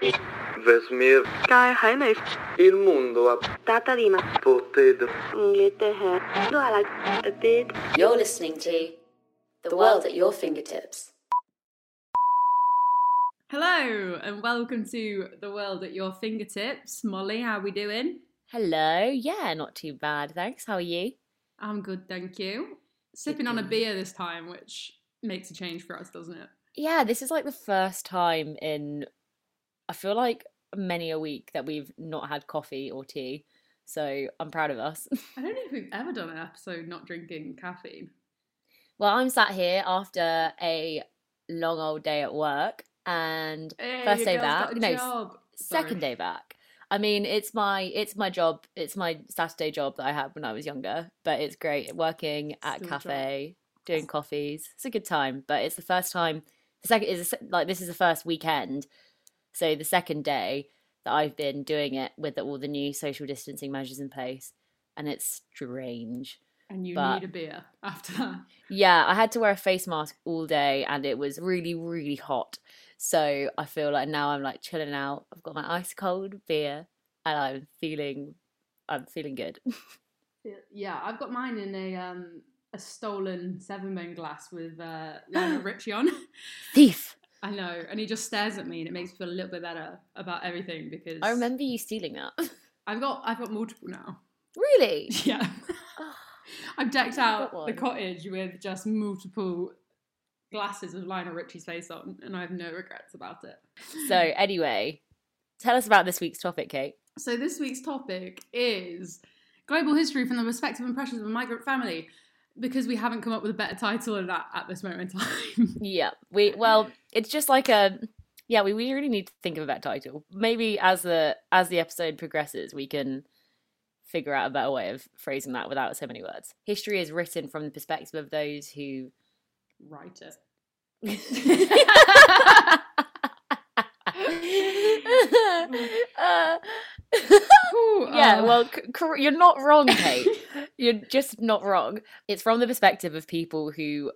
Vesmir, Sky Highway, il mondo a Data Lima, poter Inghilterra, Dora, Did, You're listening to The World at Your Fingertips. Hello and welcome to the world at your fingertips. Molly, how are we doing? Hello. Yeah, not too bad. Thanks. How are you? I'm good, thank you. Sipping on a good. beer this time, which makes a change for us, doesn't it? Yeah, this is like the first time in I feel like many a week that we've not had coffee or tea. So I'm proud of us. I don't think we've ever done an episode not drinking caffeine. well, I'm sat here after a long old day at work and Hey, first day back. No, job. second Sorry. day back. I mean, it's my it's my job. It's my Saturday job that I had when I was younger. But it's great working at Still a a job. cafe, doing coffees. It's a good time. But it's the first time. The second is like this is the first weekend. So the second day that I've been doing it with all the new social distancing measures in place, and it's strange. And you but- need a beer after that. Yeah, I had to wear a face mask all day and it was really, really hot. So I feel like now I'm like chilling out. I've got my ice cold beer and I'm feeling I'm feeling good. Yeah, I've got mine in a um a stolen seven men glass with uh Lionel Richie on. Thief. I know, and he just stares at me, and it makes me feel a little bit better about everything because I remember you stealing that. I've got I've got multiple now. really? Yeah. Oh, I've decked out the cottage with just multiple glasses of Lionel Richie's face on, and I have no regrets about it. So anyway, tell us about this week's topic, Kate. So this week's topic is global history from the perspective and pressures of a migrant family, because we haven't come up with a better title than that at this moment in time. Yeah, we well, it's just like a yeah. We, we really need to think of a better title. Maybe as the as the episode progresses, we can figure out a better way of phrasing that without so many words. History is written from the perspective of those who. Write it. Uh, Ooh, yeah, uh, well, c- you're not wrong, Kate. you're just not wrong. It's from the perspective of people who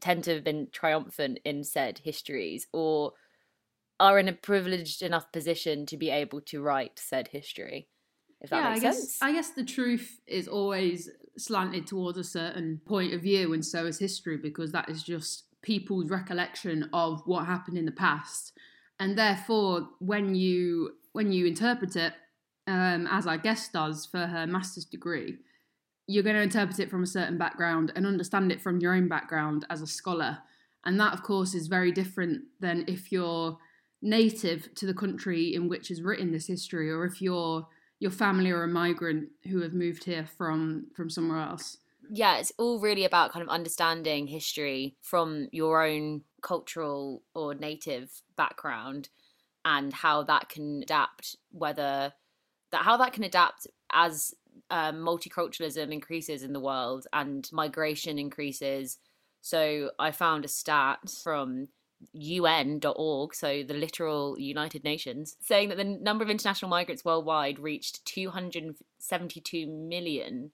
tend to have been triumphant in said histories or are in a privileged enough position to be able to write said history. If that yeah, makes I guess sense. I guess the truth is always slanted towards a certain point of view, and so is history, because that is just people's recollection of what happened in the past, and therefore, when you when you interpret it, um, as our guest does for her master's degree, you're going to interpret it from a certain background and understand it from your own background as a scholar, and that, of course, is very different than if you're native to the country in which is written this history, or if you're your family or a migrant who have moved here from from somewhere else. yeah, it's all really about kind of understanding history from your own cultural or native background and how that can adapt whether that how that can adapt as um, multiculturalism increases in the world and migration increases. So i found a stat from un.org so the literal united nations saying that the number of international migrants worldwide reached 272 million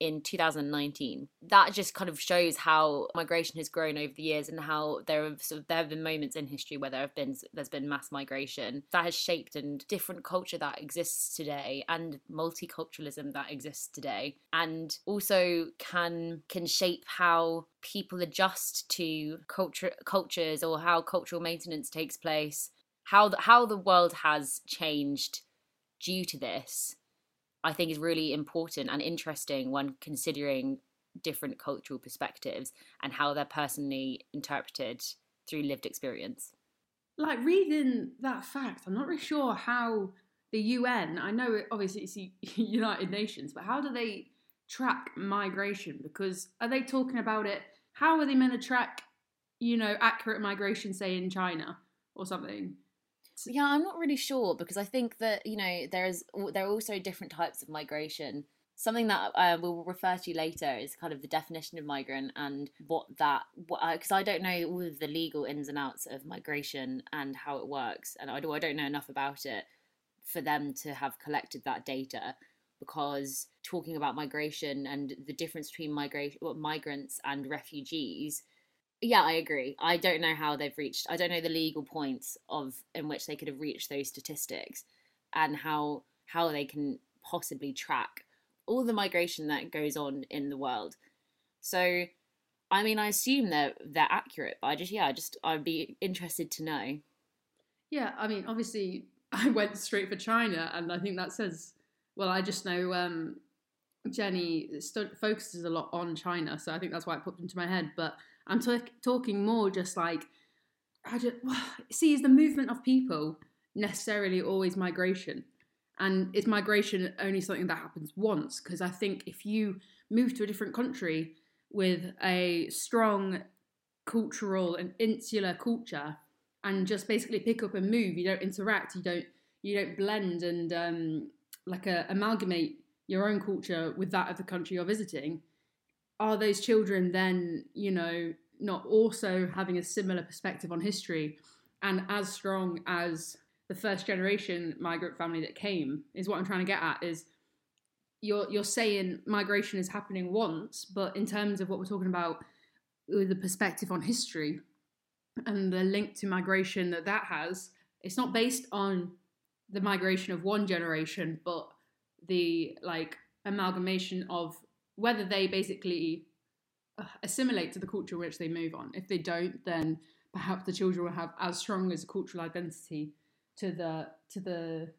in 2019. That just kind of shows how migration has grown over the years and how there have sort of, there have been moments in history where there have been there's been mass migration. That has shaped and different culture that exists today and multiculturalism that exists today and also can can shape how people adjust to culture cultures or how cultural maintenance takes place. How the, how the world has changed due to this I think is really important and interesting when considering different cultural perspectives and how they're personally interpreted through lived experience. Like reading that fact, I'm not really sure how the UN. I know obviously it's the United Nations, but how do they track migration? Because are they talking about it? How are they meant to track, you know, accurate migration, say in China or something? Yeah, I'm not really sure because I think that you know there's there are also different types of migration. Something that uh, we'll refer to later is kind of the definition of migrant and what that because I don't know all of the legal ins and outs of migration and how it works, and I do I don't know enough about it for them to have collected that data. Because talking about migration and the difference between migration, migrants and refugees Yeah, I agree. I don't know how they've reached. I don't know the legal points of in which they could have reached those statistics, and how how they can possibly track all the migration that goes on in the world. So, I mean, I assume they're they're accurate, but I just yeah, I just I'd be interested to know. Yeah, I mean, obviously, I went straight for China, and I think that says, well, I just know um, Jenny st- focuses a lot on China, so I think that's why it popped into my head. But I'm t- talking more just like, I just see, is the movement of people necessarily always migration? And is migration only something that happens once? Because I think if you move to a different country with a strong cultural and insular culture, and just basically pick up and move, you don't interact, you don't you don't blend and um, like a, amalgamate your own culture with that of the country you're visiting. Are those children then, you know, not also having a similar perspective on history? And as strong as the first generation migrant family that came is what I'm trying to get at is you're you're saying migration is happening once, but in terms of what we're talking about with the perspective on history and the link to migration that that has, it's not based on the migration of one generation, but the like amalgamation of whether they basically uh, assimilate to the culture which they move on. If they don't, then perhaps the children will have as strong as a cultural identity to the to the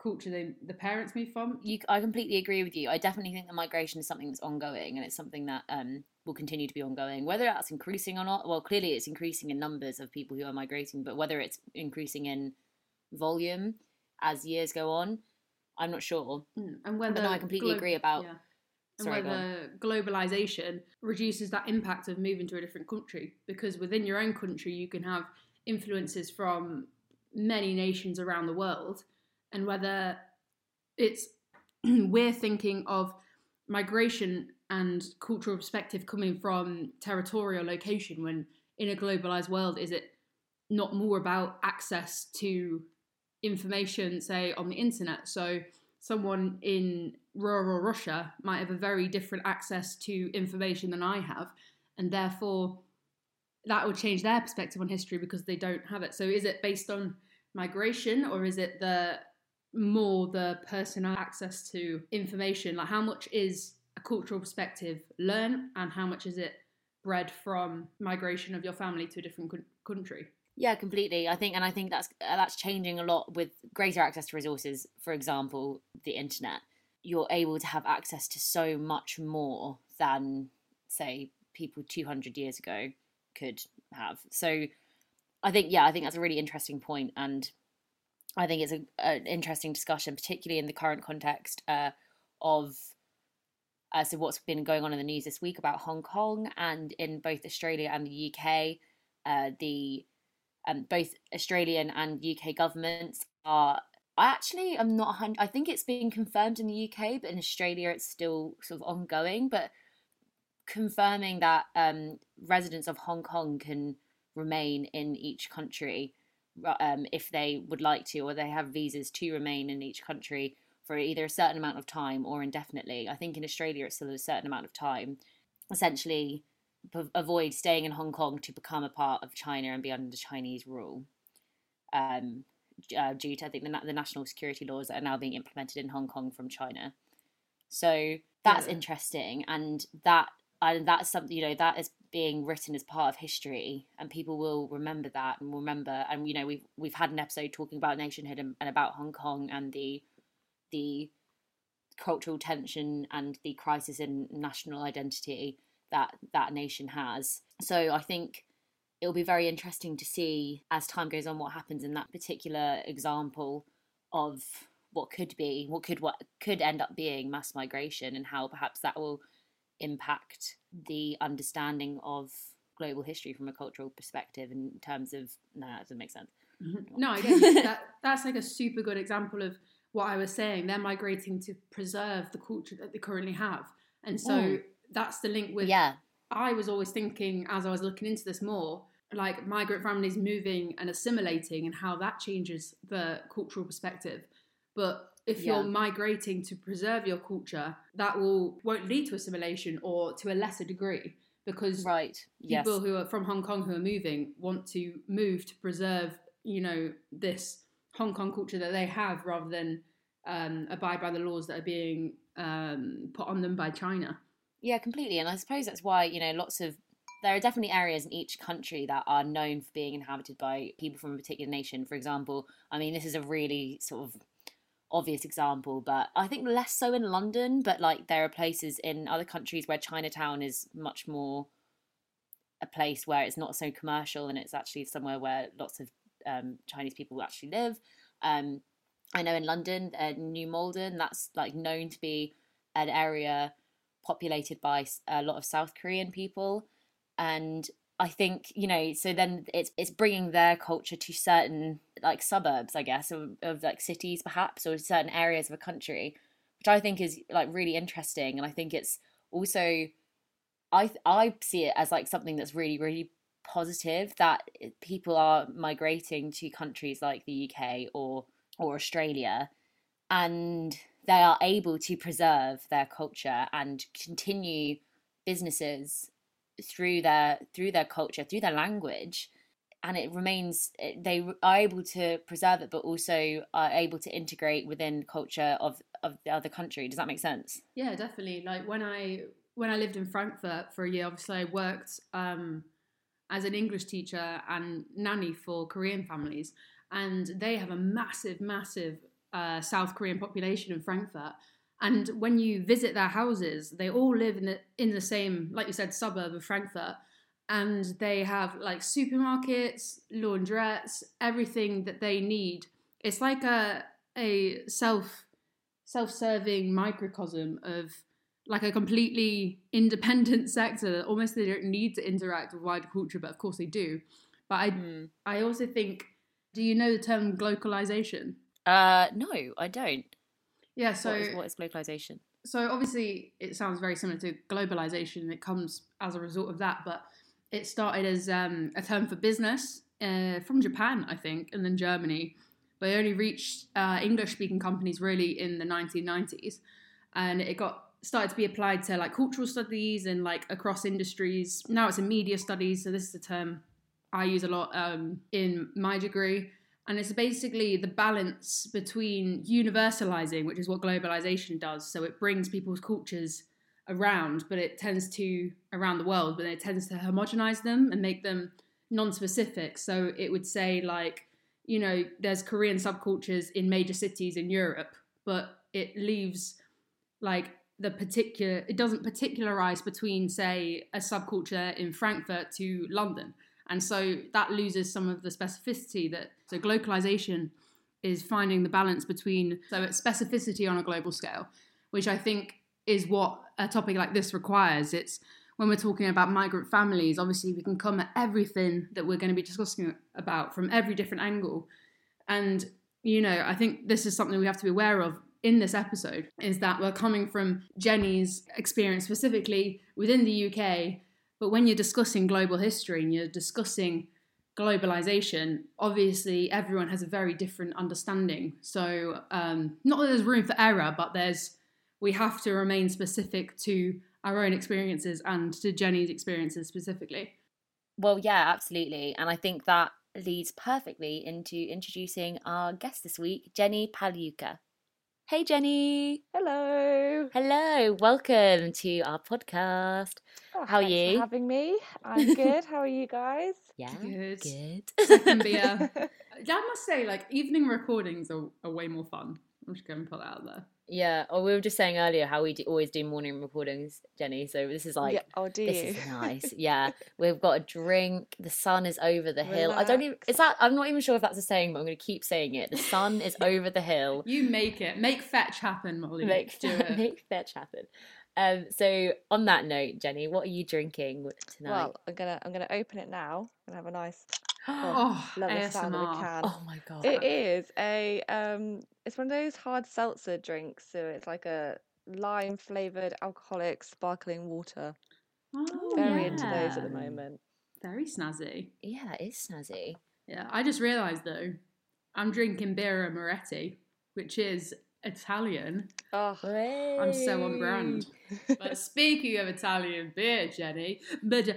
culture they the parents move from. You, I completely agree with you. I definitely think the migration is something that's ongoing, and it's something that um, will continue to be ongoing. Whether that's increasing or not, well, clearly it's increasing in numbers of people who are migrating, but whether it's increasing in volume as years go on, I'm not sure. Mm, And whether But no, I completely agree about- yeah. And Sorry, whether globalization reduces that impact of moving to a different country because within your own country you can have influences from many nations around the world. And whether it's we're thinking of migration and cultural perspective coming from territorial location when in a globalized world is it not more about access to information say on the internet? So someone in rural Russia might have a very different access to information than I have, and therefore that would change their perspective on history because they don't have it. So is it based on migration or is it the more the personal access to information? Like how much is a cultural perspective learned and how much is it bred from migration of your family to a different coun- country? Yeah, completely. I think, and I think that's uh, that's changing a lot with greater access to resources. For example, the internet. You're able to have access to so much more than, say, people 200 years ago could have. So, I think, yeah, I think that's a really interesting point, and I think it's a, an interesting discussion, particularly in the current context uh, of uh, so what's been going on in the news this week about Hong Kong and in both Australia and the UK. Uh, the um, both Australian and UK governments are. I actually am not. 100, I think it's being confirmed in the UK, but in Australia it's still sort of ongoing. But confirming that um, residents of Hong Kong can remain in each country um, if they would like to, or they have visas to remain in each country for either a certain amount of time or indefinitely. I think in Australia it's still a certain amount of time. Essentially, p- avoid staying in Hong Kong to become a part of China and be under Chinese rule. Um, uh, due to I think the, na- the national security laws that are now being implemented in Hong Kong from China. So that's Yeah. interesting, and that and that's something you know that is being written as part of history, and people will remember that and will remember. And you know we've we've had an episode talking about nationhood and, and about Hong Kong and the the cultural tension and the crisis in national identity that that nation has. So I think it'll be very interesting to see as time goes on what happens in that particular example of what could be what could what could end up being mass migration and how perhaps that will impact the understanding of global history from a cultural perspective in terms of no that doesn't make sense No, I that. That's like a super good example of what I was saying. They're migrating to preserve the culture that they currently have, and so Mm. That's the link with. yeah I was always thinking as I was looking into this more, like migrant families moving and assimilating, and how that changes the cultural perspective. But if Yeah. you're migrating to preserve your culture, that will won't lead to assimilation or to a lesser degree because Right. Yes. people who are from Hong Kong who are moving want to move to preserve, you know, this Hong Kong culture that they have rather than um, abide by the laws that are being um, put on them by China. Yeah, completely. And I suppose that's why, you know, lots of there are definitely areas in each country that are known for being inhabited by people from a particular nation. For example, I mean, this is a really sort of obvious example, but I think less so in London, but like there are places in other countries where Chinatown is much more a place where it's not so commercial and it's actually somewhere where lots of um, Chinese people actually live. Um, I know in London, uh, New Malden, that's like known to be an area populated by a lot of South Korean people, and I think you know, so then it's it's bringing their culture to certain like suburbs, I guess, of, of like cities perhaps, or certain areas of a country, which I think is like really interesting, and I think it's also, I I see it as like something that's really really positive that people are migrating to countries like the UK or or Australia. And they are able to preserve their culture and continue businesses through their through their culture through their language. And it remains they are able to preserve it but also are able to integrate within culture of of the other country. Does that make sense? Yeah, definitely. Like when I when I lived in Frankfurt for a year, obviously I worked um, as an English teacher and nanny for Korean families, and they have a massive, massive uh, South Korean population in Frankfurt. And when you visit their houses, they all live in the in the same, like you said, suburb of Frankfurt, and they have like supermarkets, laundrettes, everything that they need. It's like a a self self-serving microcosm of like a completely independent sector that almost they don't need to interact with wider culture, but of course they do. But I Mm. I also think do you know the term glocalization? Uh no i don't. Yeah, so what, is, what is glocalization so obviously it sounds very similar to globalization and it comes as a result of that but it started as um, a term for business uh, from japan i think and then germany. But it only reached uh, english speaking companies really in the 1990s and it got started to be applied to like cultural studies and like across industries. Now it's in media studies so this is a term i use a lot um, in my degree and it's basically the balance between universalizing, which is what globalization does. So it brings people's cultures around, but it tends to around the world, but it tends to homogenize them and make them non-specific. So it would say like, you know, there's Korean subcultures in major cities in Europe, but it leaves like the particular it doesn't particularize between say a subculture in Frankfurt to London and so that loses some of the specificity that so glocalization is finding the balance between so it's specificity on a global scale which i think is what a topic like this requires. It's when we're talking about migrant families obviously we can come at everything that we're going to be discussing about from every different angle. And you know i think this is something we have to be aware of in this episode is that we're coming from jenny's experience specifically within the uk but when you're discussing global history and you're discussing globalization, obviously everyone has a very different understanding. So um, not that there's room for error, but there's we have to remain specific to our own experiences and to Jenny's experiences specifically. Well, yeah, absolutely. And I think that leads perfectly into introducing our guest this week, Jenny Pagliuca. Hey, Jenny. Hello. Hello. Welcome to our podcast. Oh, How are you? For having me. I'm good. How are you guys? Yeah. Good. Good. Second beer. I must say, like evening recordings are, are way more fun. I'm just going to put that out there. yeah. Or we were just saying earlier how we do, always do morning recordings, Jenny. So this is like yeah. Oh, do this you? is nice. Yeah, we've got a drink. The sun is over the hill. I don't even. Is that? I'm not even sure if that's a saying, but I'm going to keep saying it. The sun is over the hill. You make it. Make fetch happen, Molly. Make Do it. make fetch happen. Um. So on that note, Jenny, what are you drinking tonight? Well, I'm gonna I'm gonna open it now and have a nice Oh, lovely sound of a can. oh my god. It is a um. It's one of those hard seltzer drinks. So it's like a lime flavored alcoholic sparkling water. Oh, Very into those at the moment. Very snazzy. Yeah, that is snazzy. Yeah, I just realised though, I'm drinking Birra Moretti, which is Italian. Oh, I'm so on brand. But speaking of Italian beer, Jenny, but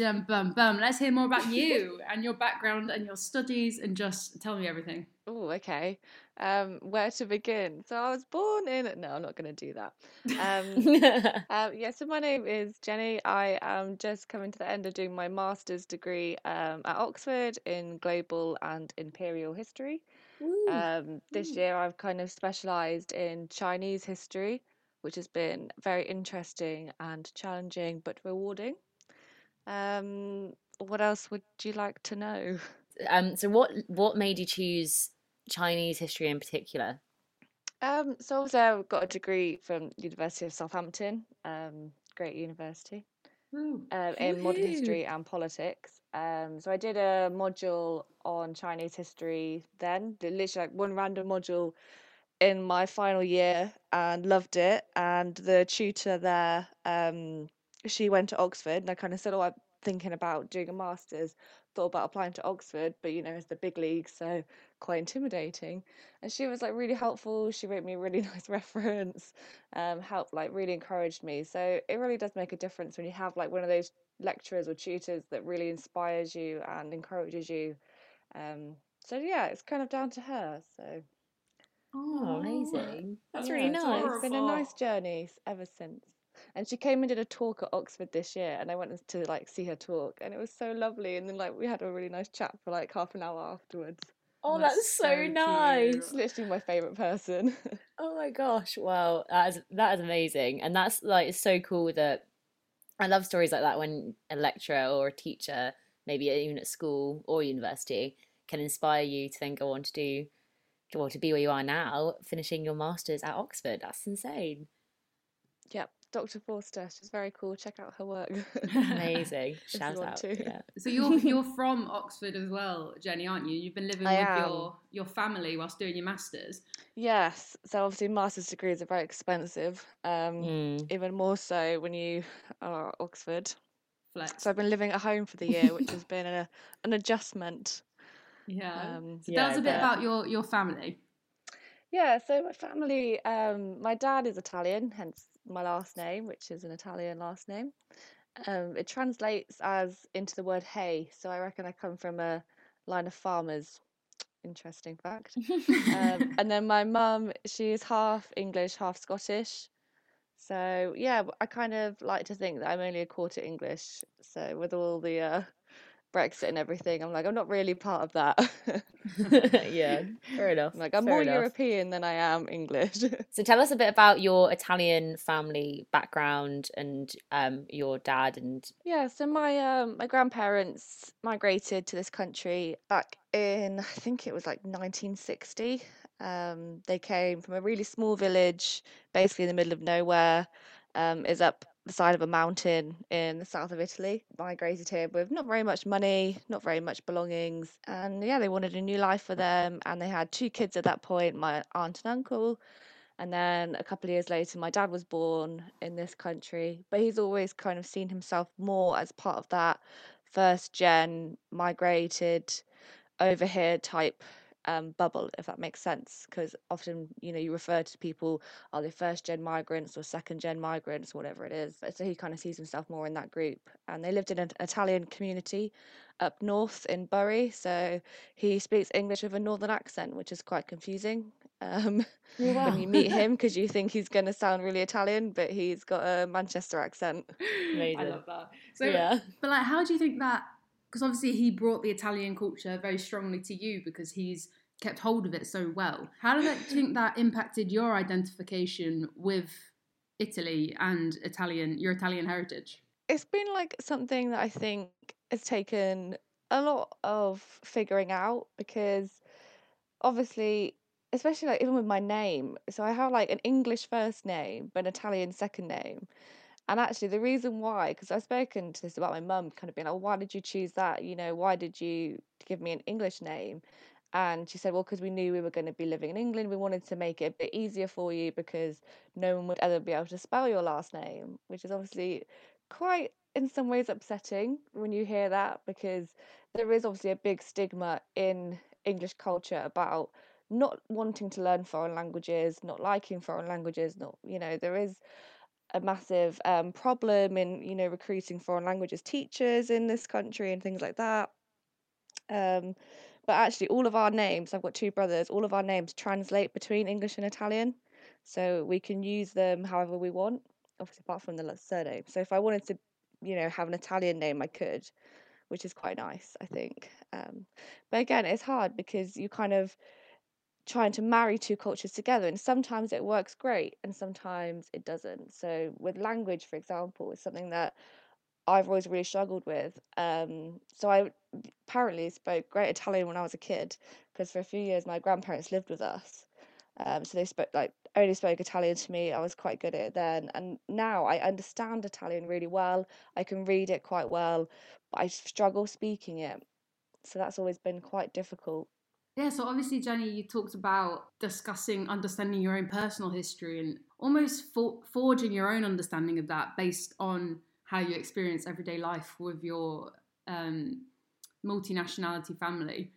um, bum bum. Let's hear more about you and your background and your studies, and just tell me everything. oh, okay. Um, where to begin? So I was born in. No, I'm not going to do that. Um, Um, yeah, so my name is Jenny. I am just coming to the end of doing my master's degree um, at Oxford in global and imperial history. Um, this year I've kind of specialised in Chinese history, which has been very interesting and challenging but rewarding. Um, what else would you like to know? um, so what what made you choose Chinese history in particular? Um, so obviously I've got a degree from the University of Southampton, um, great university. Ooh. um, in modern Woohoo. history and politics. Um, so I did a module on Chinese history then, literally like one random module in my final year and loved it. And the tutor there, um, she went to Oxford and I kind of said, Oh, I'm thinking about doing a master's, thought about applying to Oxford, but you know, it's the big league, so quite intimidating. And she was like really helpful. She wrote me a really nice reference, um, helped like really encouraged me. So it really does make a difference when you have like one of those lecturers or tutors that really inspires you and encourages you. Um, so yeah, it's kind of down to her. So Oh, amazing! That's yeah, really nice. it's been a nice journey ever since. And she came and did a talk at Oxford this year, and I went to like see her talk, and it was so lovely. And then like we had a really nice chat for like half an hour afterwards. Oh, That's that's so so nice. It's literally my favorite person. Oh my gosh! Wow, that is that is amazing, and that's like it's so cool that I love stories like that when a lecturer or a teacher, maybe even at school or university, can inspire you to then go on to do, well, to be where you are now, finishing your masters at Oxford. That's insane. Yep, Dr. Forster, she's very cool. Check out her work. Amazing. Shout out. to. Yeah. So you're you're from Oxford as well, Jenny, aren't you? You've been living I with am. your your family whilst doing your masters. Yes, so obviously master's degrees are very expensive. Um, Mm. even more so when you are at Oxford. Flex. So I've been living at home for the year, which has been a, an adjustment. yeah. Um, so tell Yeah, us I a bit about your your family. yeah, so my family, um, my dad is Italian, hence my last name, which is an Italian last name. Um, it translates as into the word hay, so I reckon I come from a line of farmers. Interesting fact. Um, and then my mum, she's half English, half Scottish. So yeah, I kind of like to think that I'm only a quarter English. So with all the uh, Brexit and everything, I'm like, I'm not really part of that. yeah, fair enough. I'm like, I'm fair more enough. European than I am English. So tell us a bit about your Italian family background and um, your dad and Yeah, so my um my grandparents migrated to this country back in I think it was like 1960. Um, they came from a really small village, basically in the middle of nowhere. Um, is up the side of a mountain in the south of Italy. Migrated here with not very much money, not very much belongings, and yeah, they wanted a new life for them. And they had two kids at that point, my aunt and uncle. And then a couple of years later, my dad was born in this country, but he's always kind of seen himself more as part of that first gen migrated over here type um, bubble, if that makes sense. Because often, you know, you refer to people, are they first gen migrants or second gen migrants, whatever it is. So he kind of sees himself more in that group. And they lived in an Italian community up north in Bury. So he speaks English with a northern accent, which is quite confusing. Um, when you meet him because you think he's going to sound really Italian, but he's got a Manchester accent. Amazing. I love that. So, yeah. but like, how do you think that? Because obviously he brought the Italian culture very strongly to you because he's kept hold of it so well. How do you think that impacted your identification with Italy and Italian, your Italian heritage? It's been like something that I think has taken a lot of figuring out because obviously, especially like even with my name, so I have like an English first name but an Italian second name. And actually, the reason why, because I've spoken to this about my mum, kind of being like, why did you choose that? You know, why did you give me an English name? And she said, well, because we knew we were going to be living in England, we wanted to make it a bit easier for you because no one would ever be able to spell your last name, which is obviously quite, in some ways, upsetting when you hear that because there is obviously a big stigma in English culture about not wanting to learn foreign languages, not liking foreign languages, not you know there is a massive um, problem in you know recruiting foreign languages teachers in this country and things like that. Um, but actually, all of our names, I've got two brothers, all of our names translate between English and Italian. So we can use them however we want, obviously, apart from the surname. So if I wanted to, you know, have an Italian name, I could, which is quite nice, I think. Um, but again, it's hard because you kind of trying to marry two cultures together and sometimes it works great and sometimes it doesn't so with language for example is something that I've always really struggled with. Um, so I apparently spoke great Italian when I was a kid because for a few years my grandparents lived with us. Um, so they spoke like only spoke Italian to me. I was quite good at it then, and now I understand Italian really well. I can read it quite well, but I struggle speaking it. So that's always been quite difficult. Yeah, so obviously, Jenny, you talked about discussing understanding your own personal history and almost for- forging your own understanding of that based on how you experience everyday life with your um, multinationality family.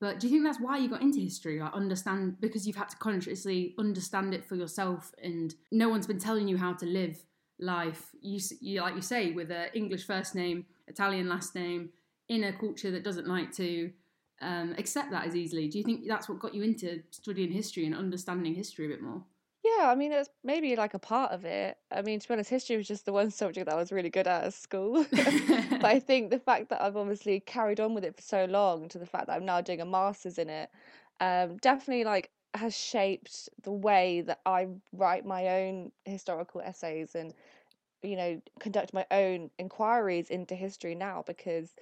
But do you think that's why you got into history? Like understand because you've had to consciously understand it for yourself, and no one's been telling you how to live life. You, you like you say, with an English first name, Italian last name, in a culture that doesn't like to um, accept that as easily. Do you think that's what got you into studying history and understanding history a bit more? Yeah, I mean, it's maybe like a part of it. I mean, to be honest, history was just the one subject that I was really good at at school. but I think the fact that I've obviously carried on with it for so long, to the fact that I'm now doing a master's in it, um, definitely like has shaped the way that I write my own historical essays and, you know, conduct my own inquiries into history now because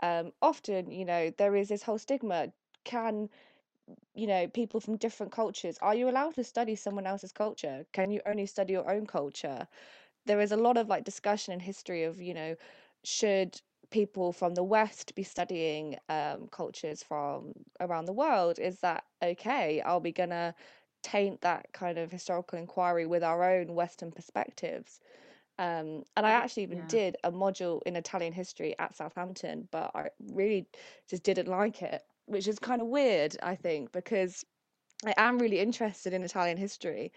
um, often, you know, there is this whole stigma. Can you know people from different cultures are you allowed to study someone else's culture? Can you only study your own culture? There is a lot of like discussion in history of you know should people from the west be studying um, cultures from around the world? Is that okay? Are we gonna taint that kind of historical inquiry with our own western perspectives um, and I actually even Yeah. did a module in Italian history at Southampton, but I really just didn't like it, which is kind of weird, I think, because I am really interested in Italian history,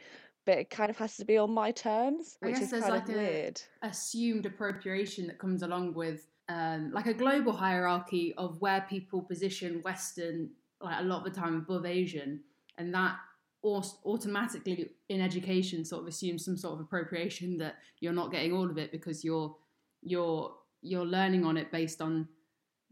but it kind of has to be on my terms, I which guess is there's kind like of a- weird. assumed appropriation that comes along with um, like a global hierarchy of where people position Western, like a lot of the time above Asian, and that aus- automatically in education sort of assumes some sort of appropriation that you're not getting all of it because you're you're you're learning on it based on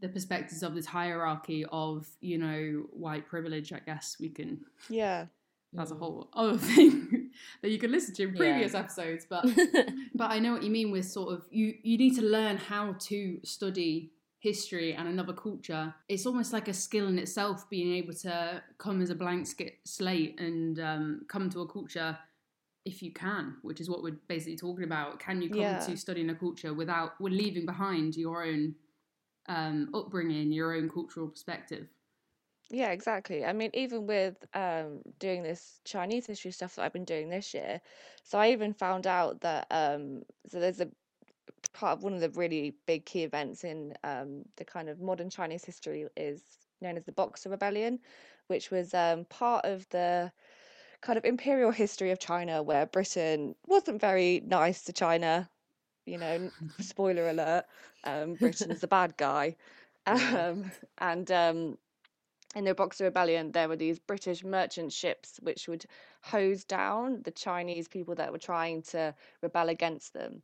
the perspectives of this hierarchy of you know white privilege. I guess we can Yeah. that's a Mm. whole other thing that you can listen to in Yeah. previous episodes but but i know what you mean with sort of you you need to learn how to study history and another culture it's almost like a skill in itself being able to come as a blank slate and um, come to a culture if you can which is what we're basically talking about can you come Yeah. to studying a culture without with leaving behind your own um, upbringing your own cultural perspective Yeah, exactly. I mean, even with um, doing this Chinese history stuff that I've been doing this year, so I even found out that um, so there's a part of one of the really big key events in um, the kind of modern Chinese history is known as the Boxer Rebellion, which was um, part of the kind of imperial history of China, where Britain wasn't very nice to China. You know, spoiler alert, um, Britain's the bad guy. Um, and um, in the Boxer Rebellion, there were these British merchant ships which would hose down the Chinese people that were trying to rebel against them.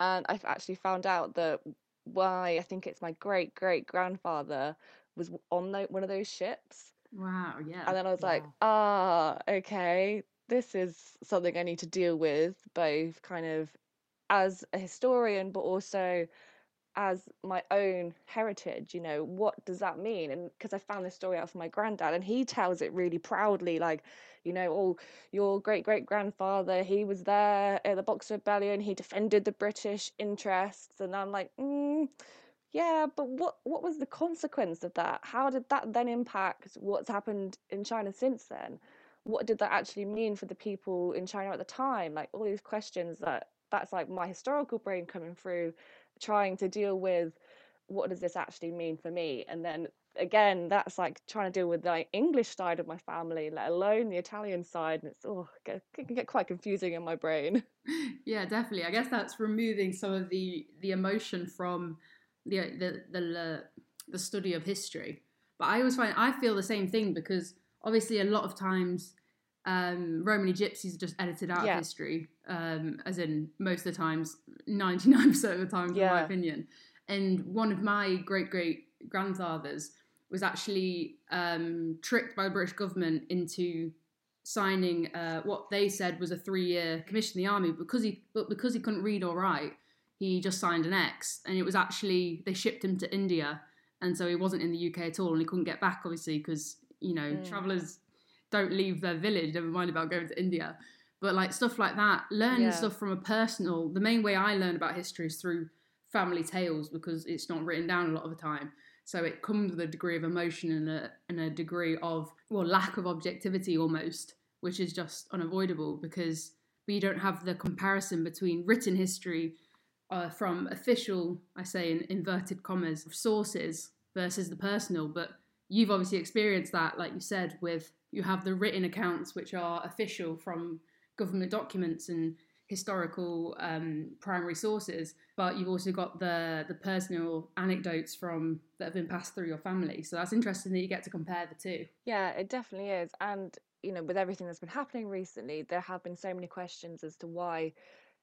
And I've actually found out that why I think it's my great great grandfather was on tho- one of those ships. wow yeah And then I was like, Wow. ah, okay, this is something I need to deal with, both kind of as a historian, but also as my own heritage. You know, what does that mean? And because I found this story out from my granddad, and he tells it really proudly, like, you know, oh, your great great grandfather, he was there at the Boxer Rebellion, he defended the British interests, and I'm like, mm, yeah, but what what was the consequence of that? How did that then impact what's happened in China since then? What did that actually mean for the people in China at the time? Like all these questions that that's like my historical brain coming through, trying to deal with what does this actually mean for me? And then again, that's like trying to deal with the English side of my family, let alone the Italian side, and it's oh, it can get quite confusing in my brain. Yeah, definitely. I guess that's removing some of the the emotion from the the the, the study of history. But I always find I feel the same thing because obviously a lot of times um, Romany gypsies are just edited out Yeah. of history, um, as in most of the times, ninety nine percent of the times, in my opinion. And one of my great great grandfathers was actually um, tricked by the British government into signing uh, what they said was a three year commission in the army because he but because he couldn't read or write, he just signed an X, and it was actually they shipped him to India, and so he wasn't in the UK at all, and he couldn't get back obviously because you know Mm. travelers don't leave their village, never mind about going to India. But like stuff like that, learning Yeah. stuff from a personal. The main way I learn about history is through family tales because it's not written down a lot of the time. So it comes with a degree of emotion and a and a degree of well lack of objectivity almost, which is just unavoidable because we don't have the comparison between written history uh, from official, I say in inverted commas, sources versus the personal. But you've obviously experienced that, like you said, with you have the written accounts which are official from government documents and historical um, primary sources, but you've also got the the personal anecdotes from that have been passed through your family. So that's interesting that you get to compare the two. Yeah, it definitely is. And, you know, with everything that's been happening recently, there have been so many questions as to why,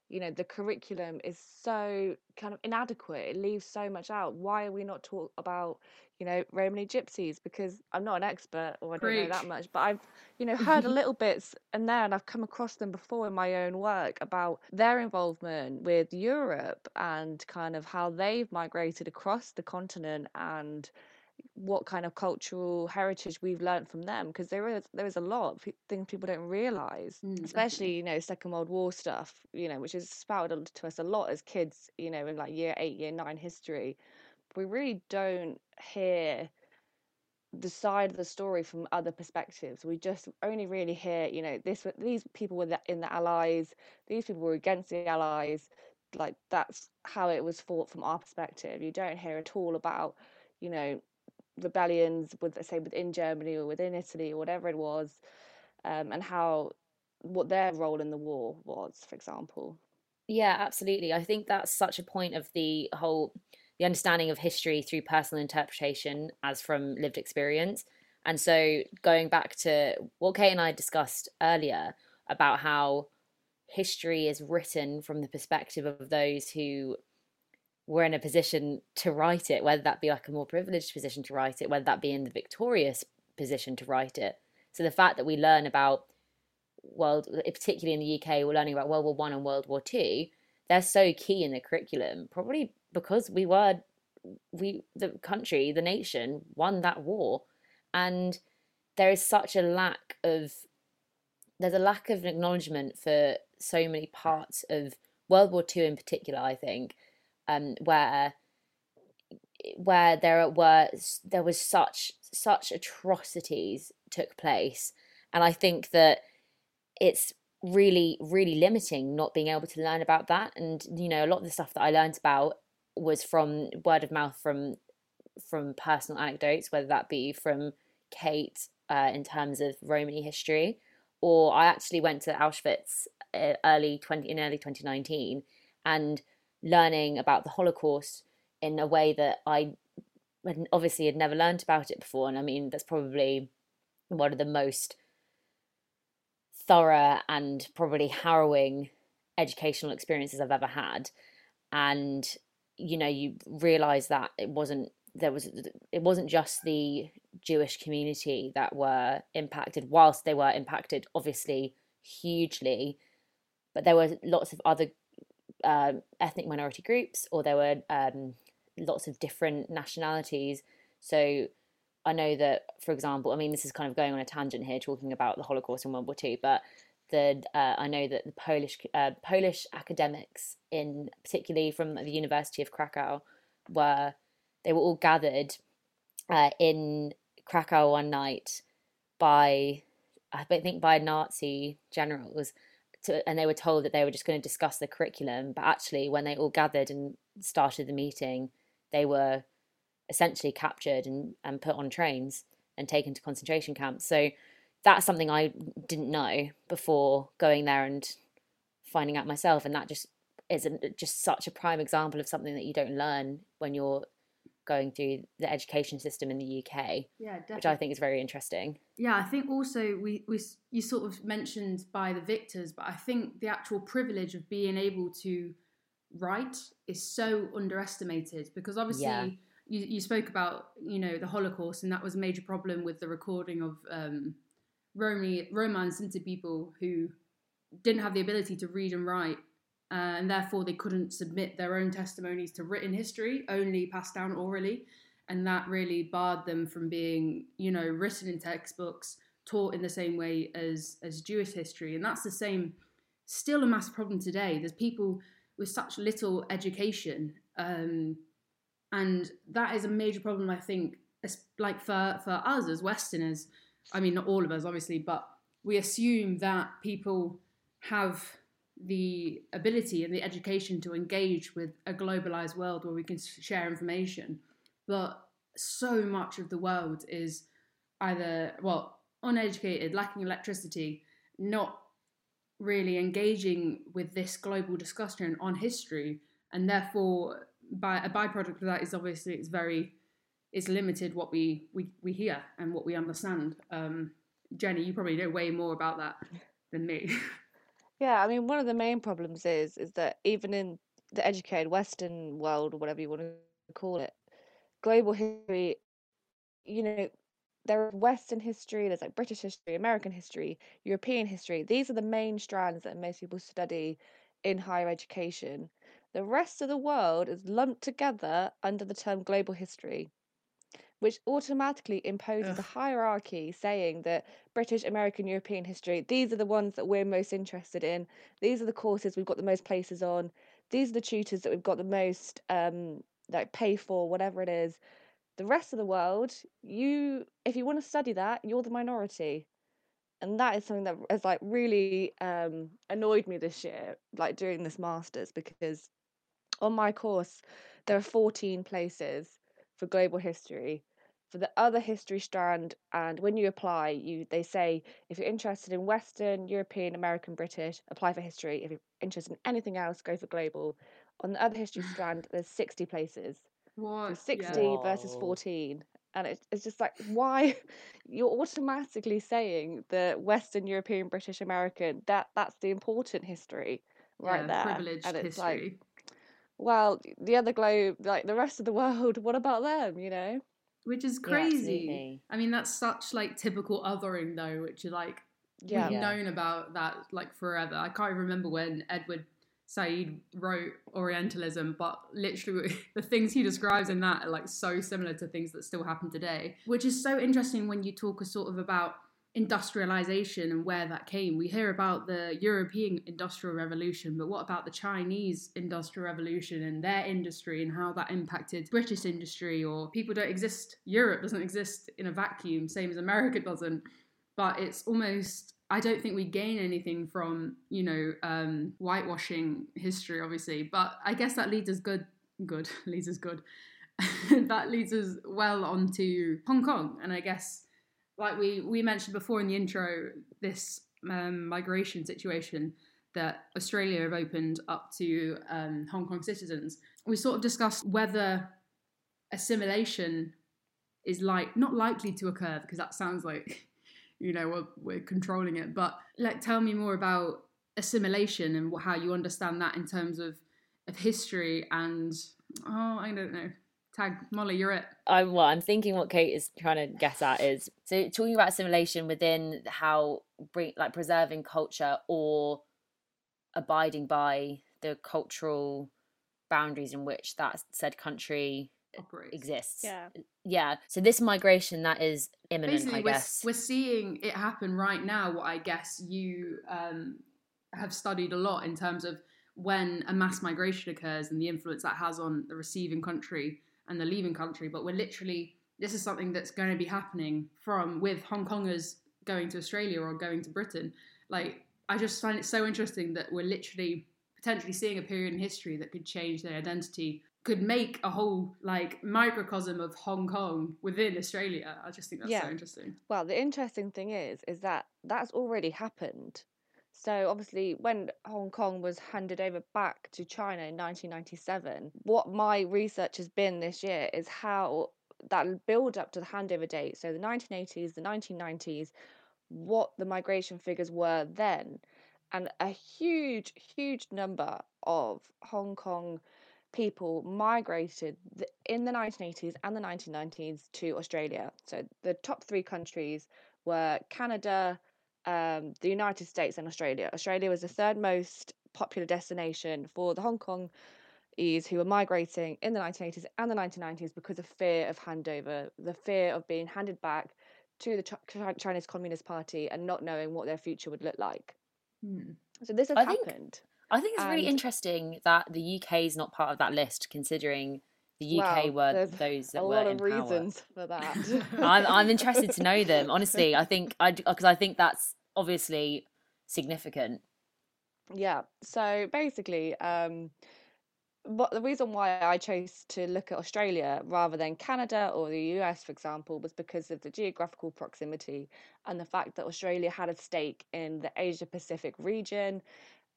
you know, the curriculum is so kind of inadequate. It leaves so much out. Why are we not taught about, you know, Romany gypsies? Because I'm not an expert or I don't know that much, but I've, you know, heard a little bits and there, and I've come across them before in my own work about their involvement with Europe and kind of how they've migrated across the continent and what kind of cultural heritage we've learnt from them because there is there is a lot of things people don't realize Mm, especially you know second world war stuff you know which is spouted to us a lot as kids you know in like year 8 year 9 history. We really don't hear the side of the story from other perspectives. We just only really hear you know this these people were in the allies these people were against the allies like that's how it was fought from our perspective. You don't hear at all about you know rebellions with say within Germany or within Italy or whatever it was, um, and how what their role in the war was, for example. Yeah, absolutely. I think that's such a point of the whole the understanding of history through personal interpretation as from lived experience. And so going back to what Kate and I discussed earlier about how history is written from the perspective of those who were in a position to write it, whether that be like a more privileged position to write it, whether that be in the victorious position to write it. So the fact that we learn about world, uh, particularly in the UK, we're learning about World War One and World War Two. They're so key in the curriculum, probably because we were, we the country, the nation won that war, and there is such a lack of, there's a lack of acknowledgement for so many parts of World War Two in particular. I think, um, where where there were there was such such atrocities took place, and I think that it's really really limiting not being able to learn about that. And you know a lot of the stuff that i learned about was from word of mouth from from personal anecdotes whether that be from kate uh, in terms of romany history or i actually went to auschwitz uh, early 20 in early 2019 and learning about the holocaust in a way that i obviously had never learned about it before and i mean that's probably one of the most thorough and probably harrowing educational experiences I've ever had. And you know, you realize that it wasn't there was it wasn't just the Jewish community that were impacted, whilst they were impacted obviously hugely, but there were lots of other um, ethnic minority groups, or there were um, lots of different nationalities. So I know that, for example, I mean, this is kind of going on a tangent here, talking about the Holocaust and World War Two, but the uh, I know that the Polish uh, Polish academics, in particularly from the University of Krakow, were they were all gathered uh, in Krakow one night by I think by Nazi generals. To, and they were told that they were just going to discuss the curriculum, but actually, when they all gathered and started the meeting, they were essentially captured and, and put on trains and taken to concentration camps. So that's something I didn't know before going there and finding out myself. And that just is a, just such a prime example of something that you don't learn when you're going through the education system in the UK, Yeah, definitely. which I think is very interesting. Yeah, I think also we, we you sort of mentioned by the victors, but I think the actual privilege of being able to write is so underestimated because obviously Yeah. you, you spoke about you know the Holocaust and that was a major problem with the recording of um, Romy, Roma and Sinti people who didn't have the ability to read and write. Uh, and therefore, they couldn't submit their own testimonies to written history, only passed down orally. And that really barred them from being you know written in textbooks taught in the same way as as jewish history. And that's the same still a massive problem today. There's people with such little education um, and that is a major problem i think like for for us as westerners. I mean not all of us obviously but we assume that people have the ability and the education to engage with a globalized world where we can share information. But so much of the world is either well uneducated lacking electricity not really engaging with this global discussion on history and therefore by a byproduct of that is obviously it's very it's limited what we we, we hear and what we understand. Um jenny you probably know way more about that than me Yeah, I mean, one of the main problems is is that even in the educated Western world, or whatever you want to call it, global history, you know, there is Western history, there's like British history, American history, European history. These are the main strands that most people study in higher education. The rest of the world is lumped together under the term global history, which automatically imposes a hierarchy saying that British, American, European history, these are the ones that we're most interested in. These are the courses we've got the most places on. These are the tutors that we've got the most um like pay for, whatever it is. The rest of the world, you if you want to study that, you're the minority. And that is something that has like really um annoyed me this year, like doing this masters, because on my course there are 14 places for global history for the other history strand and when you apply you they say if you're interested in western european american british apply for history. If you're interested in anything else go for global. On the other history strand there's 60 places. So what? 60 versus 14 and it's, it's just like why you're automatically saying that western european british american that that's the important history right yeah, there privileged and it's history. like well the other globe like the rest of the world what about them you know which is crazy absolutely. i mean that's such like typical othering though which is like yeah we've Yeah. known about that like forever. I can't even remember when Edward Said wrote Orientalism, but literally the things he describes in that are like so similar to things that still happen today, which is so interesting when you talk a sort of about industrialization and where that came. We hear about the European Industrial Revolution, but what about the Chinese Industrial Revolution and their industry and how that impacted British industry or people don't exist, Europe doesn't exist in a vacuum, same as America doesn't but it's almost I don't think we gain anything from you know um, whitewashing history, obviously. But I guess that leads us good, good leads us good. that leads us well onto Hong Kong, and I guess like we we mentioned before in the intro, this um, migration situation that Australia have opened up to um, Hong Kong citizens. We sort of discussed whether assimilation is like not likely to occur because that sounds like you know we're, we're controlling it but like tell me more about assimilation and how you understand that in terms of of history and oh i don't know tag molly you're it I'm well, I'm thinking what Kate is trying to get at is so talking about assimilation within how bring like preserving culture or abiding by the cultural boundaries in which that said country operates exists. Yeah. Yeah. So this migration that is imminent, basically I we're, guess. we're seeing it happen right now what i guess you um, have studied a lot in terms of when a mass migration occurs and the influence that has on the receiving country and the leaving country but we're literally this is something that's going to be happening from with hong kongers going to australia or going to britain like i just find it so interesting that we're literally potentially seeing a period in history that could change their identity could make a whole like microcosm of Hong Kong within Australia. I just think that's so interesting. Well, the interesting thing is, is that that's already happened. So obviously, when Hong Kong was handed over back to China in 1997, what my research has been this year is how that build up to the handover date, so the 1980s, the 1990s, what the migration figures were then, and a huge, huge number of Hong Kong people migrated in the 1980s and the 1990s to Australia. So the top three countries were Canada, um, the United States, and Australia. Australia was the third most popular destination for the Hong Kong who were migrating in the 1980s and the 1990s because of fear of handover, the fear of being handed back to the Ch- Chinese Communist Party and not knowing what their future would look like. Hmm. So this has I think- happened. I think it's really interesting that the UK is not part of that list, considering the UK were those A that were lot in of power. reasons for that. I'm I'm interested to know them. Honestly, I think I because I think that's obviously significant. Yeah. So basically, um, what the reason why I chose to look at Australia rather than Canada or the US, for example, was because of the geographical proximity and the fact that Australia had a stake in the Asia Pacific region.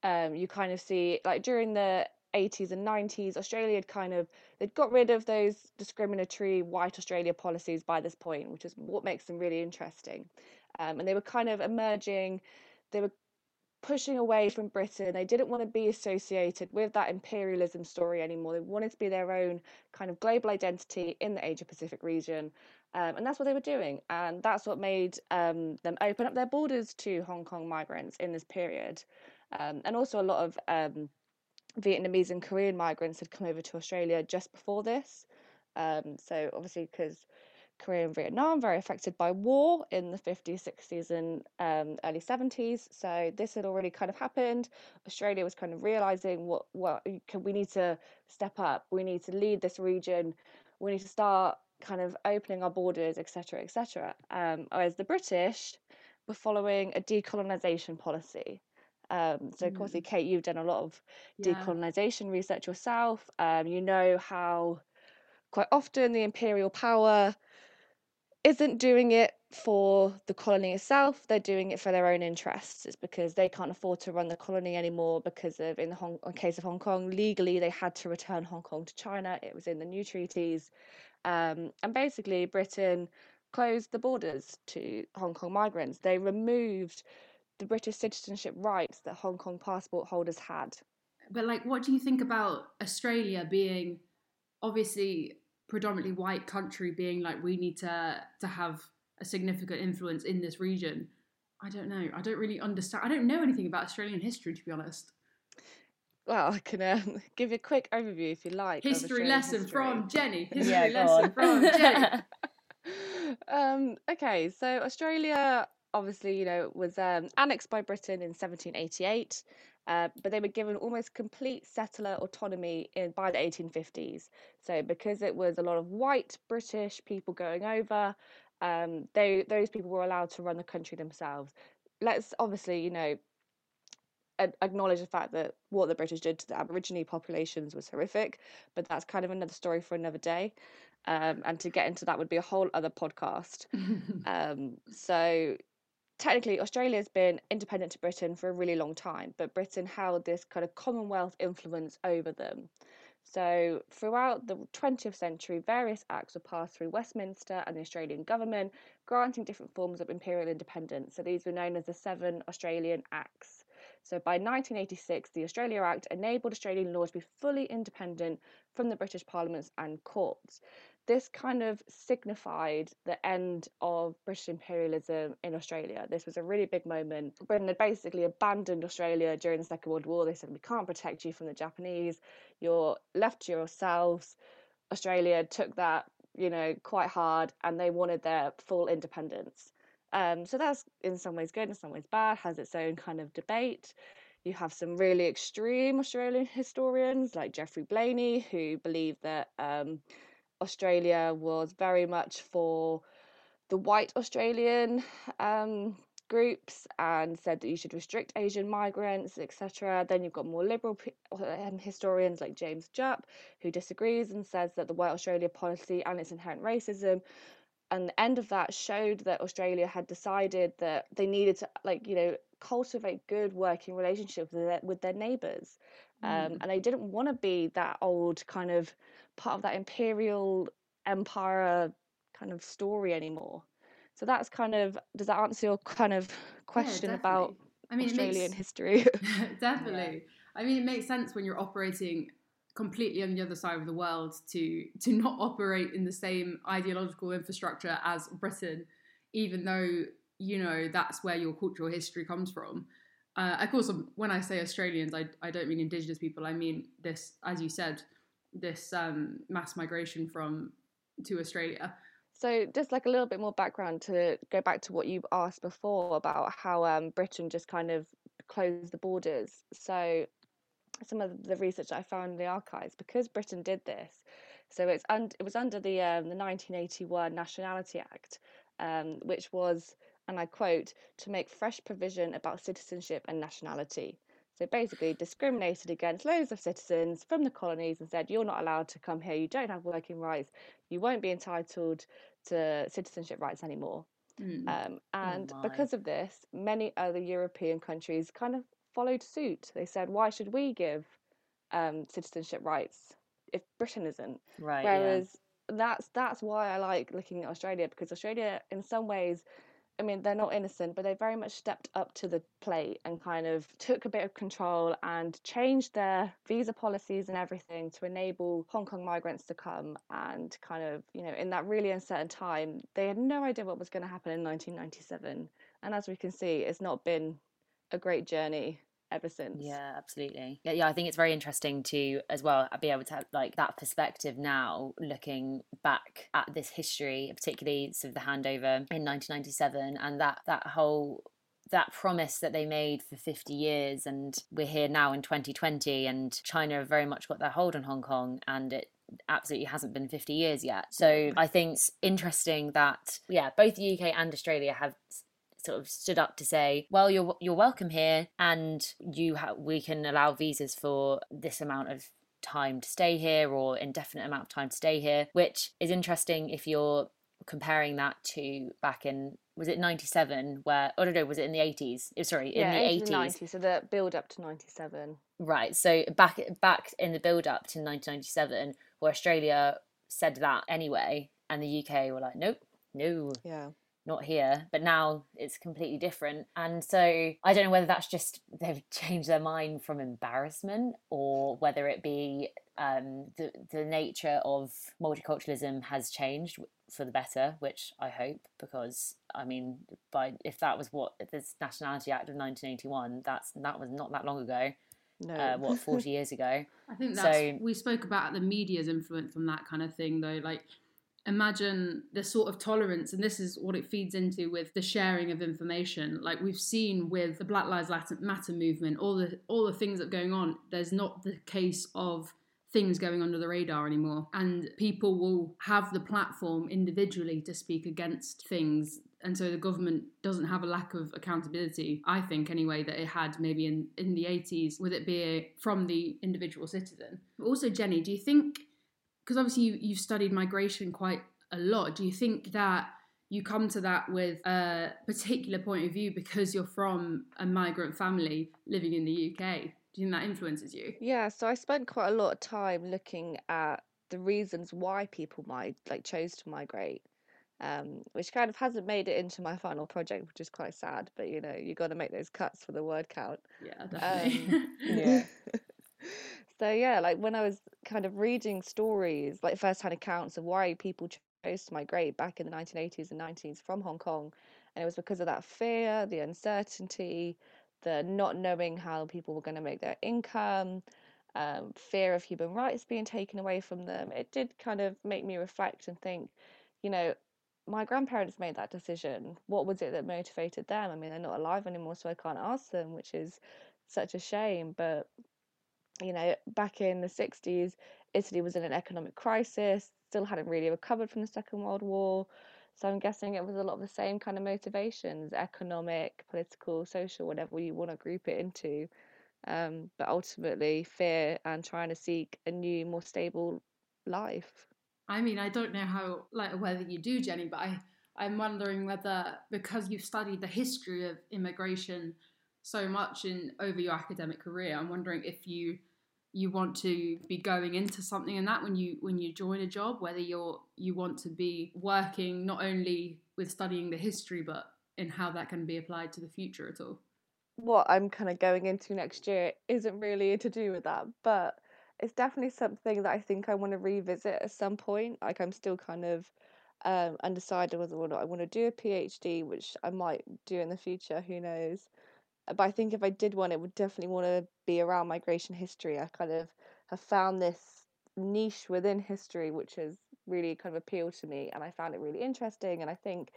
Um, you kind of see, like during the 80s and 90s, Australia had kind of they'd got rid of those discriminatory white Australia policies by this point, which is what makes them really interesting. Um, and they were kind of emerging. They were pushing away from Britain. They didn't want to be associated with that imperialism story anymore. They wanted to be their own kind of global identity in the Asia Pacific region. Um, and that's what they were doing. And that's what made um, them open up their borders to Hong Kong migrants in this period. Um, and also, a lot of um, Vietnamese and Korean migrants had come over to Australia just before this. Um, so, obviously, because Korea and Vietnam very affected by war in the 50s, 60s, and um, early 70s. So this had already kind of happened. Australia was kind of realizing what what we need to step up. We need to lead this region. We need to start kind of opening our borders, etc., etc. Um, whereas the British were following a decolonization policy. Um, so, of course, Kate, you've done a lot of Yeah. decolonization research yourself. Um, you know how quite often the imperial power isn't doing it for the colony itself they're doing it for their own interests. It's because they can't afford to run the colony anymore because of in the hong in case of hong kong legally they had to return hong kong to china. It was in the new treaties. Um, and basically britain closed the borders to hong kong migrants. They removed the british citizenship rights that hong kong passport holders had But like, what do you think about Australia being obviously predominantly white country, being like we need to to have a significant influence in this region? I don't know. I don't really understand. I don't know anything about Australian history, to be honest. well i can um, give you a quick overview if you like History lesson history. from Jenny. History Yeah, lesson on. from Jenny. um, okay, so Australia obviously, you know, was um, annexed by Britain in 1788, uh, but they were given almost complete settler autonomy in by the 1850s. So because it was a lot of white British people going over, um, they those people were allowed to run the country themselves. Let's obviously, you know, acknowledge the fact that what the British did to the Aborigine populations was horrific, but that's kind of another story for another day. Um, and to get into that would be a whole other podcast. Um, so technically, Australia's been independent to Britain for a really long time, but Britain held this kind of Commonwealth influence over them. So throughout the 20th century, various acts were passed through Westminster and the Australian government, granting different forms of imperial independence. So these were known as the Seven Australian Acts. So by 1986, the Australia Act enabled Australian law to be fully independent from the British parliaments and courts. This kind of signified the end of British imperialism in Australia. This was a really big moment. Britain had basically abandoned Australia during the Second World War. They said, We can't protect you from the Japanese, you're left to yourselves. Australia took that, you know, quite hard and they wanted their full independence. Um, so that's in some ways good, in some ways bad, has its own kind of debate. You have some really extreme Australian historians like Geoffrey Blainey who believe that um, Australia was very much for the white Australian um, groups and said that you should restrict Asian migrants, etc. Then you've got more liberal um, historians like James Jupp, who disagrees and says that the White Australia policy and its inherent racism and the end of that showed that Australia had decided that they needed to, like, you know, cultivate good working relationships with their, with their neighbors. Um, mm. And they didn't want to be that old kind of part of that imperial empire kind of story anymore. So that's kind of, does that answer your kind of question yeah, about I mean, Australian makes, history? definitely. Yeah. I mean, it makes sense when you're operating completely on the other side of the world to to not operate in the same ideological infrastructure as Britain, even though you know that's where your cultural history comes from. Uh, of course, um, when I say Australians, I, I don't mean Indigenous people. I mean this, as you said, this um, mass migration from to Australia. So, just like a little bit more background to go back to what you asked before about how um, Britain just kind of closed the borders. So, some of the research I found in the archives because Britain did this. So it's un- it was under the um, the 1981 Nationality Act, um, which was, and I quote, to make fresh provision about citizenship and nationality. So basically, discriminated against loads of citizens from the colonies and said, you're not allowed to come here, you don't have working rights, you won't be entitled to citizenship rights anymore. Mm. Um, oh and oh because of this, many other European countries kind of followed suit. They said, why should we give um, citizenship rights if Britain isn't? Right. Whereas yeah. that's that's why I like looking at Australia because Australia, in some ways, I mean, they're not innocent, but they very much stepped up to the plate and kind of took a bit of control and changed their visa policies and everything to enable Hong Kong migrants to come. And kind of, you know, in that really uncertain time, they had no idea what was going to happen in 1997. And as we can see, it's not been a great journey ever since. Yeah, absolutely. Yeah, yeah, I think it's very interesting to as well be able to have like that perspective now, looking back at this history, particularly sort of the handover in 1997 and that that whole that promise that they made for 50 years and we're here now in 2020 and China have very much got their hold on Hong Kong and it absolutely hasn't been 50 years yet. So I think it's interesting that yeah, both the UK and Australia have sort of stood up to say, well, you're you're welcome here, and you ha- we can allow visas for this amount of time to stay here or indefinite amount of time to stay here, which is interesting if you're comparing that to back in was it 97 where oh no no was it in the 80s oh, sorry yeah, in the 80s 90, so the build up to 97 right so back back in the build up to 1997 where australia said that anyway and the uk were like nope no. Yeah not here but now it's completely different and so i don't know whether that's just they've changed their mind from embarrassment or whether it be um, the, the nature of multiculturalism has changed for the better which i hope because i mean by if that was what this nationality act of 1981 that's that was not that long ago no. Uh, what 40 years ago i think that's so, we spoke about the media's influence on that kind of thing though like imagine the sort of tolerance and this is what it feeds into with the sharing of information. Like we've seen with the black lives matter movement all the all the things that are going on there's not the case of things going under the radar anymore. And people will have the platform individually to speak against things. And so the government doesn't have a lack of accountability i think anyway that it had maybe in in the 80s with it being from the individual citizen. Also jenny do you think because obviously you, you've studied migration quite a lot. Do you think that you come to that with a particular point of view because you're from a migrant family living in the UK? Do you think that influences you? Yeah, so I spent quite a lot of time looking at the reasons why people might like chose to migrate. Um, which kind of hasn't made it into my final project, which is quite sad. But you know, you got to make those cuts for the word count. Yeah, definitely. Um, yeah. So yeah, like when I was kind of reading stories, like first-hand accounts of why people chose to migrate back in the 1980s and 90s from Hong Kong, and it was because of that fear, the uncertainty, the not knowing how people were going to make their income, um, fear of human rights being taken away from them. It did kind of make me reflect and think, you know, my grandparents made that decision. What was it that motivated them? I mean, they're not alive anymore, so I can't ask them, which is such a shame. But you know, back in the 60s, Italy was in an economic crisis, still hadn't really recovered from the Second World War. So I'm guessing it was a lot of the same kind of motivations economic, political, social, whatever you want to group it into. Um, but ultimately, fear and trying to seek a new, more stable life. I mean, I don't know how, like, whether you do, Jenny, but I, I'm wondering whether because you've studied the history of immigration so much in over your academic career, I'm wondering if you you want to be going into something in that when you when you join a job whether you're you want to be working not only with studying the history but in how that can be applied to the future at all. What i'm kind of going into next year isn't really to do with that but it's definitely something that i think i want to revisit at some point. Like i'm still kind of um, undecided whether or not i want to do a phd which i might do in the future who knows Uh, but I think if I did one, it would definitely want to be around migration history. I kind of have found this niche within history, which has really kind of appealed to me, and I found it really interesting. And I think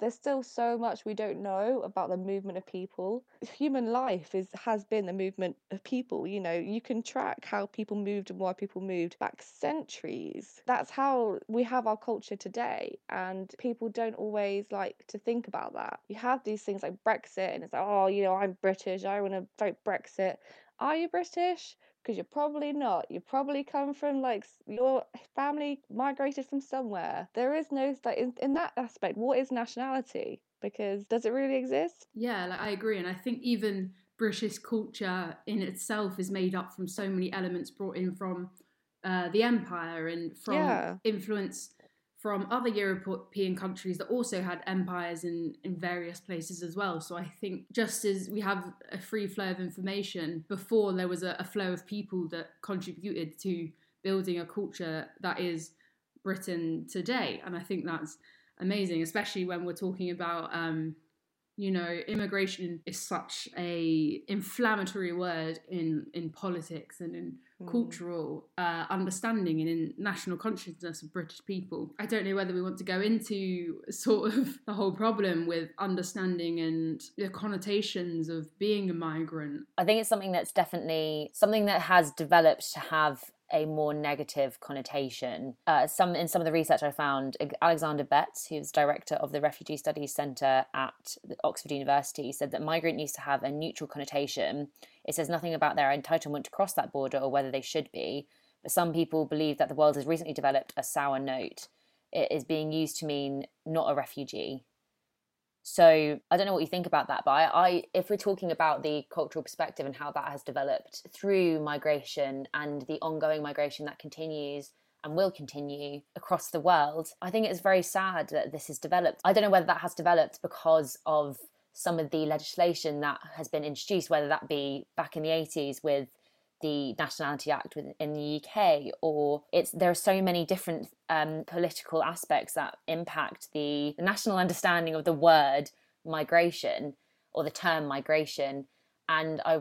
there's still so much we don't know about the movement of people. Human life is has been the movement of people. You know, you can track how people moved and why people moved back centuries. That's how we have our culture today, and people don't always like to think about that. You have these things like Brexit, and it's like, oh, you know, I'm British, I want to vote Brexit. Are you British? Because you're probably not. You probably come from like your family migrated from somewhere. There is no like in, in that aspect. What is nationality? Because does it really exist? Yeah, like, I agree, and I think even British culture in itself is made up from so many elements brought in from uh, the empire and from Yeah. influence from other European countries that also had empires in, in various places as well. So I think just as we have a free flow of information, before there was a, a flow of people that contributed to building a culture that is Britain today. And I think that's amazing, especially when we're talking about um, you know immigration is such a inflammatory word in in politics and in. Cultural uh, understanding and in national consciousness of british people. I don't know whether we want to go into sort of the whole problem with understanding and the connotations of being a migrant. I think it's something that's definitely something that has developed to have a more negative connotation. Uh, some in some of the research I found, Alexander Betts, who's director of the Refugee Studies Centre at Oxford University, said that migrant needs to have a neutral connotation. It says nothing about their entitlement to cross that border or whether they should be. But some people believe that the world has recently developed a sour note. It is being used to mean not a refugee. So I don't know what you think about that, but I, I, if we're talking about the cultural perspective and how that has developed through migration and the ongoing migration that continues and will continue across the world, I think it's very sad that this has developed. I don't know whether that has developed because of some of the legislation that has been introduced, whether that be back in the 80s with the Nationality Act in the UK, or it's there are so many different um, political aspects that impact the, the national understanding of the word migration or the term migration. And I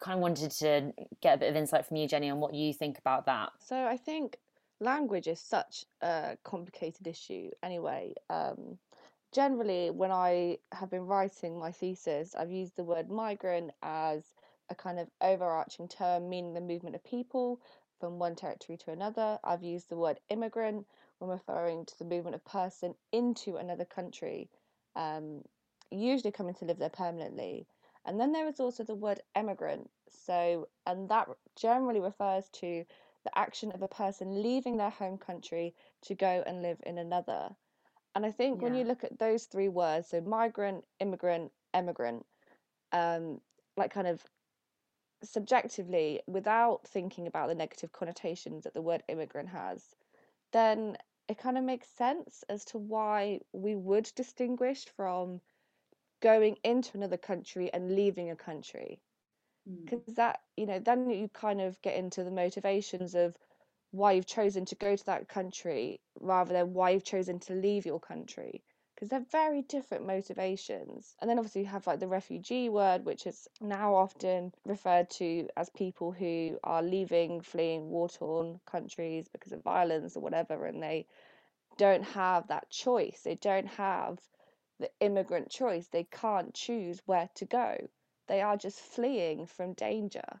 kind of wanted to get a bit of insight from you, Jenny, on what you think about that. So I think language is such a complicated issue anyway. Um, generally, when I have been writing my thesis, I've used the word migrant as a kind of overarching term meaning the movement of people from one territory to another. I've used the word immigrant when referring to the movement of person into another country, um, usually coming to live there permanently. And then there is also the word emigrant. So, and that generally refers to the action of a person leaving their home country to go and live in another. And I think when you look at those three words, so migrant, immigrant, emigrant, um, like kind of subjectively, without thinking about the negative connotations that the word immigrant has, then it kind of makes sense as to why we would distinguish from going into another country and leaving a country Mm. because that you know then you kind of get into the motivations of why you've chosen to go to that country rather than why you've chosen to leave your country because they're very different motivations and then obviously you have like the refugee word which is now often referred to as people who are leaving fleeing war-torn countries because of violence or whatever and they don't have that choice. They don't have the immigrant choice. They can't choose where to go. They are just fleeing from danger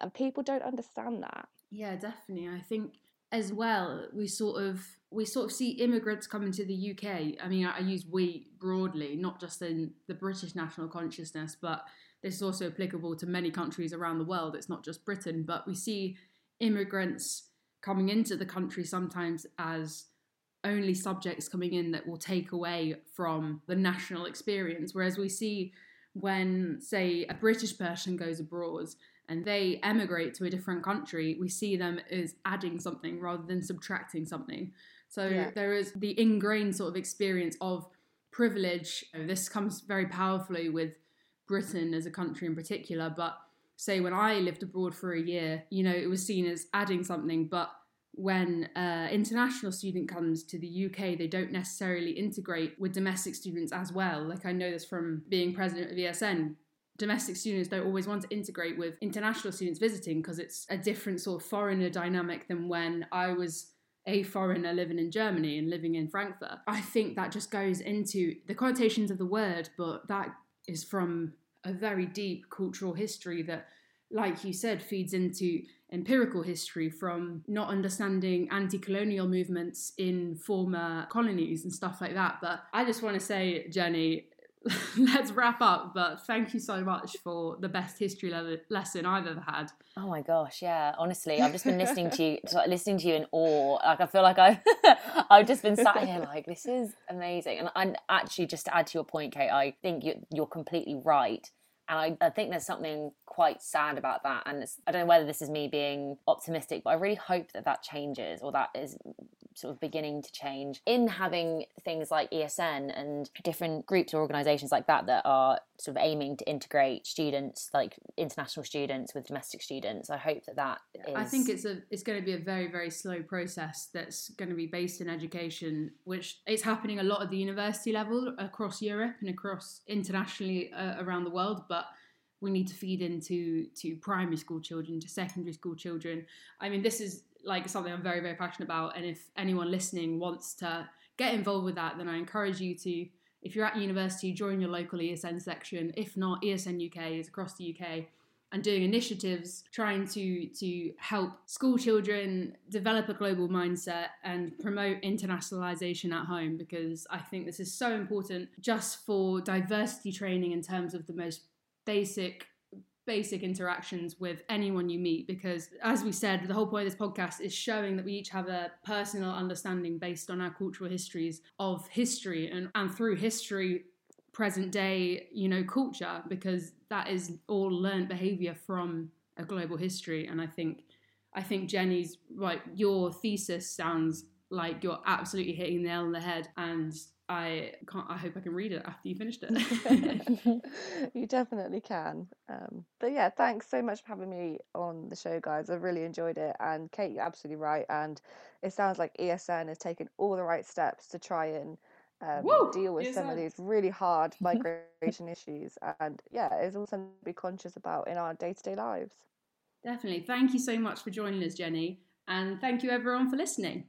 and people don't understand that. Yeah, definitely. I think as well, we sort of we sort of see immigrants coming to the UK. I mean, I, I use we broadly, not just in the British national consciousness, but this is also applicable to many countries around the world. It's not just Britain, but we see immigrants coming into the country sometimes as only subjects coming in that will take away from the national experience. Whereas we see when, say, a British person goes abroad and they emigrate to a different country, we see them as adding something rather than subtracting something. So Yeah. there is the ingrained sort of experience of privilege. This comes very powerfully with Britain as a country in particular, but say when I lived abroad for a year, you know, it was seen as adding something, but when an international student comes to the UK, they don't necessarily integrate with domestic students as well. Like I know this from being president of ESN. Domestic students don't always want to integrate with international students visiting because it's a different sort of foreigner dynamic than when I was a foreigner living in Germany and living in Frankfurt. I think that just goes into the connotations of the word, but that is from a very deep cultural history that, like you said, feeds into empirical history from not understanding anti colonial movements in former colonies and stuff like that. But I just want to say, Jenny, let's wrap up. But thank you so much for the best history le- lesson I've ever had. Oh my gosh, yeah. Honestly, I've just been listening to you, like, listening to you in awe. Like I feel like I, I've just been sat here like this is amazing. And, and actually, just to add to your point, Kate, I think you, you're completely right. And I, I think there's something quite sad about that. And it's, I don't know whether this is me being optimistic, but I really hope that that changes or that is sort of beginning to change in having things like ESN and different groups or organizations like that that are sort of aiming to integrate students, like international students with domestic students. I hope that that is. I think it's a it's going to be a very very slow process that's going to be based in education, which is happening a lot at the university level across Europe and across internationally uh, around the world, but we need to feed into to primary school children, to secondary school children. I mean, this is like something I'm very very passionate about, and if anyone listening wants to get involved with that, then I encourage you to. If you're at university, join your local ESN section. If not, ESN UK is across the UK and doing initiatives trying to to help school children develop a global mindset and promote internationalization at home because I think this is so important just for diversity training in terms of the most basic basic interactions with anyone you meet because as we said the whole point of this podcast is showing that we each have a personal understanding based on our cultural histories of history and, and through history present day you know culture because that is all learned behavior from a global history. And i think i think jenny's right your thesis sounds like you're absolutely hitting the nail on the head and i can't i hope i can read it after you finished it you definitely can. Um, but yeah, thanks so much for having me on the show, guys. I've really enjoyed it. And Kate, you're absolutely right. And it sounds like ESN has taken all the right steps to try and um, Woo! deal with some of these really hard migration issues. And yeah, it's also something to be conscious about in our day to day lives. definitely thank you so much for joining us jenny and thank you everyone for listening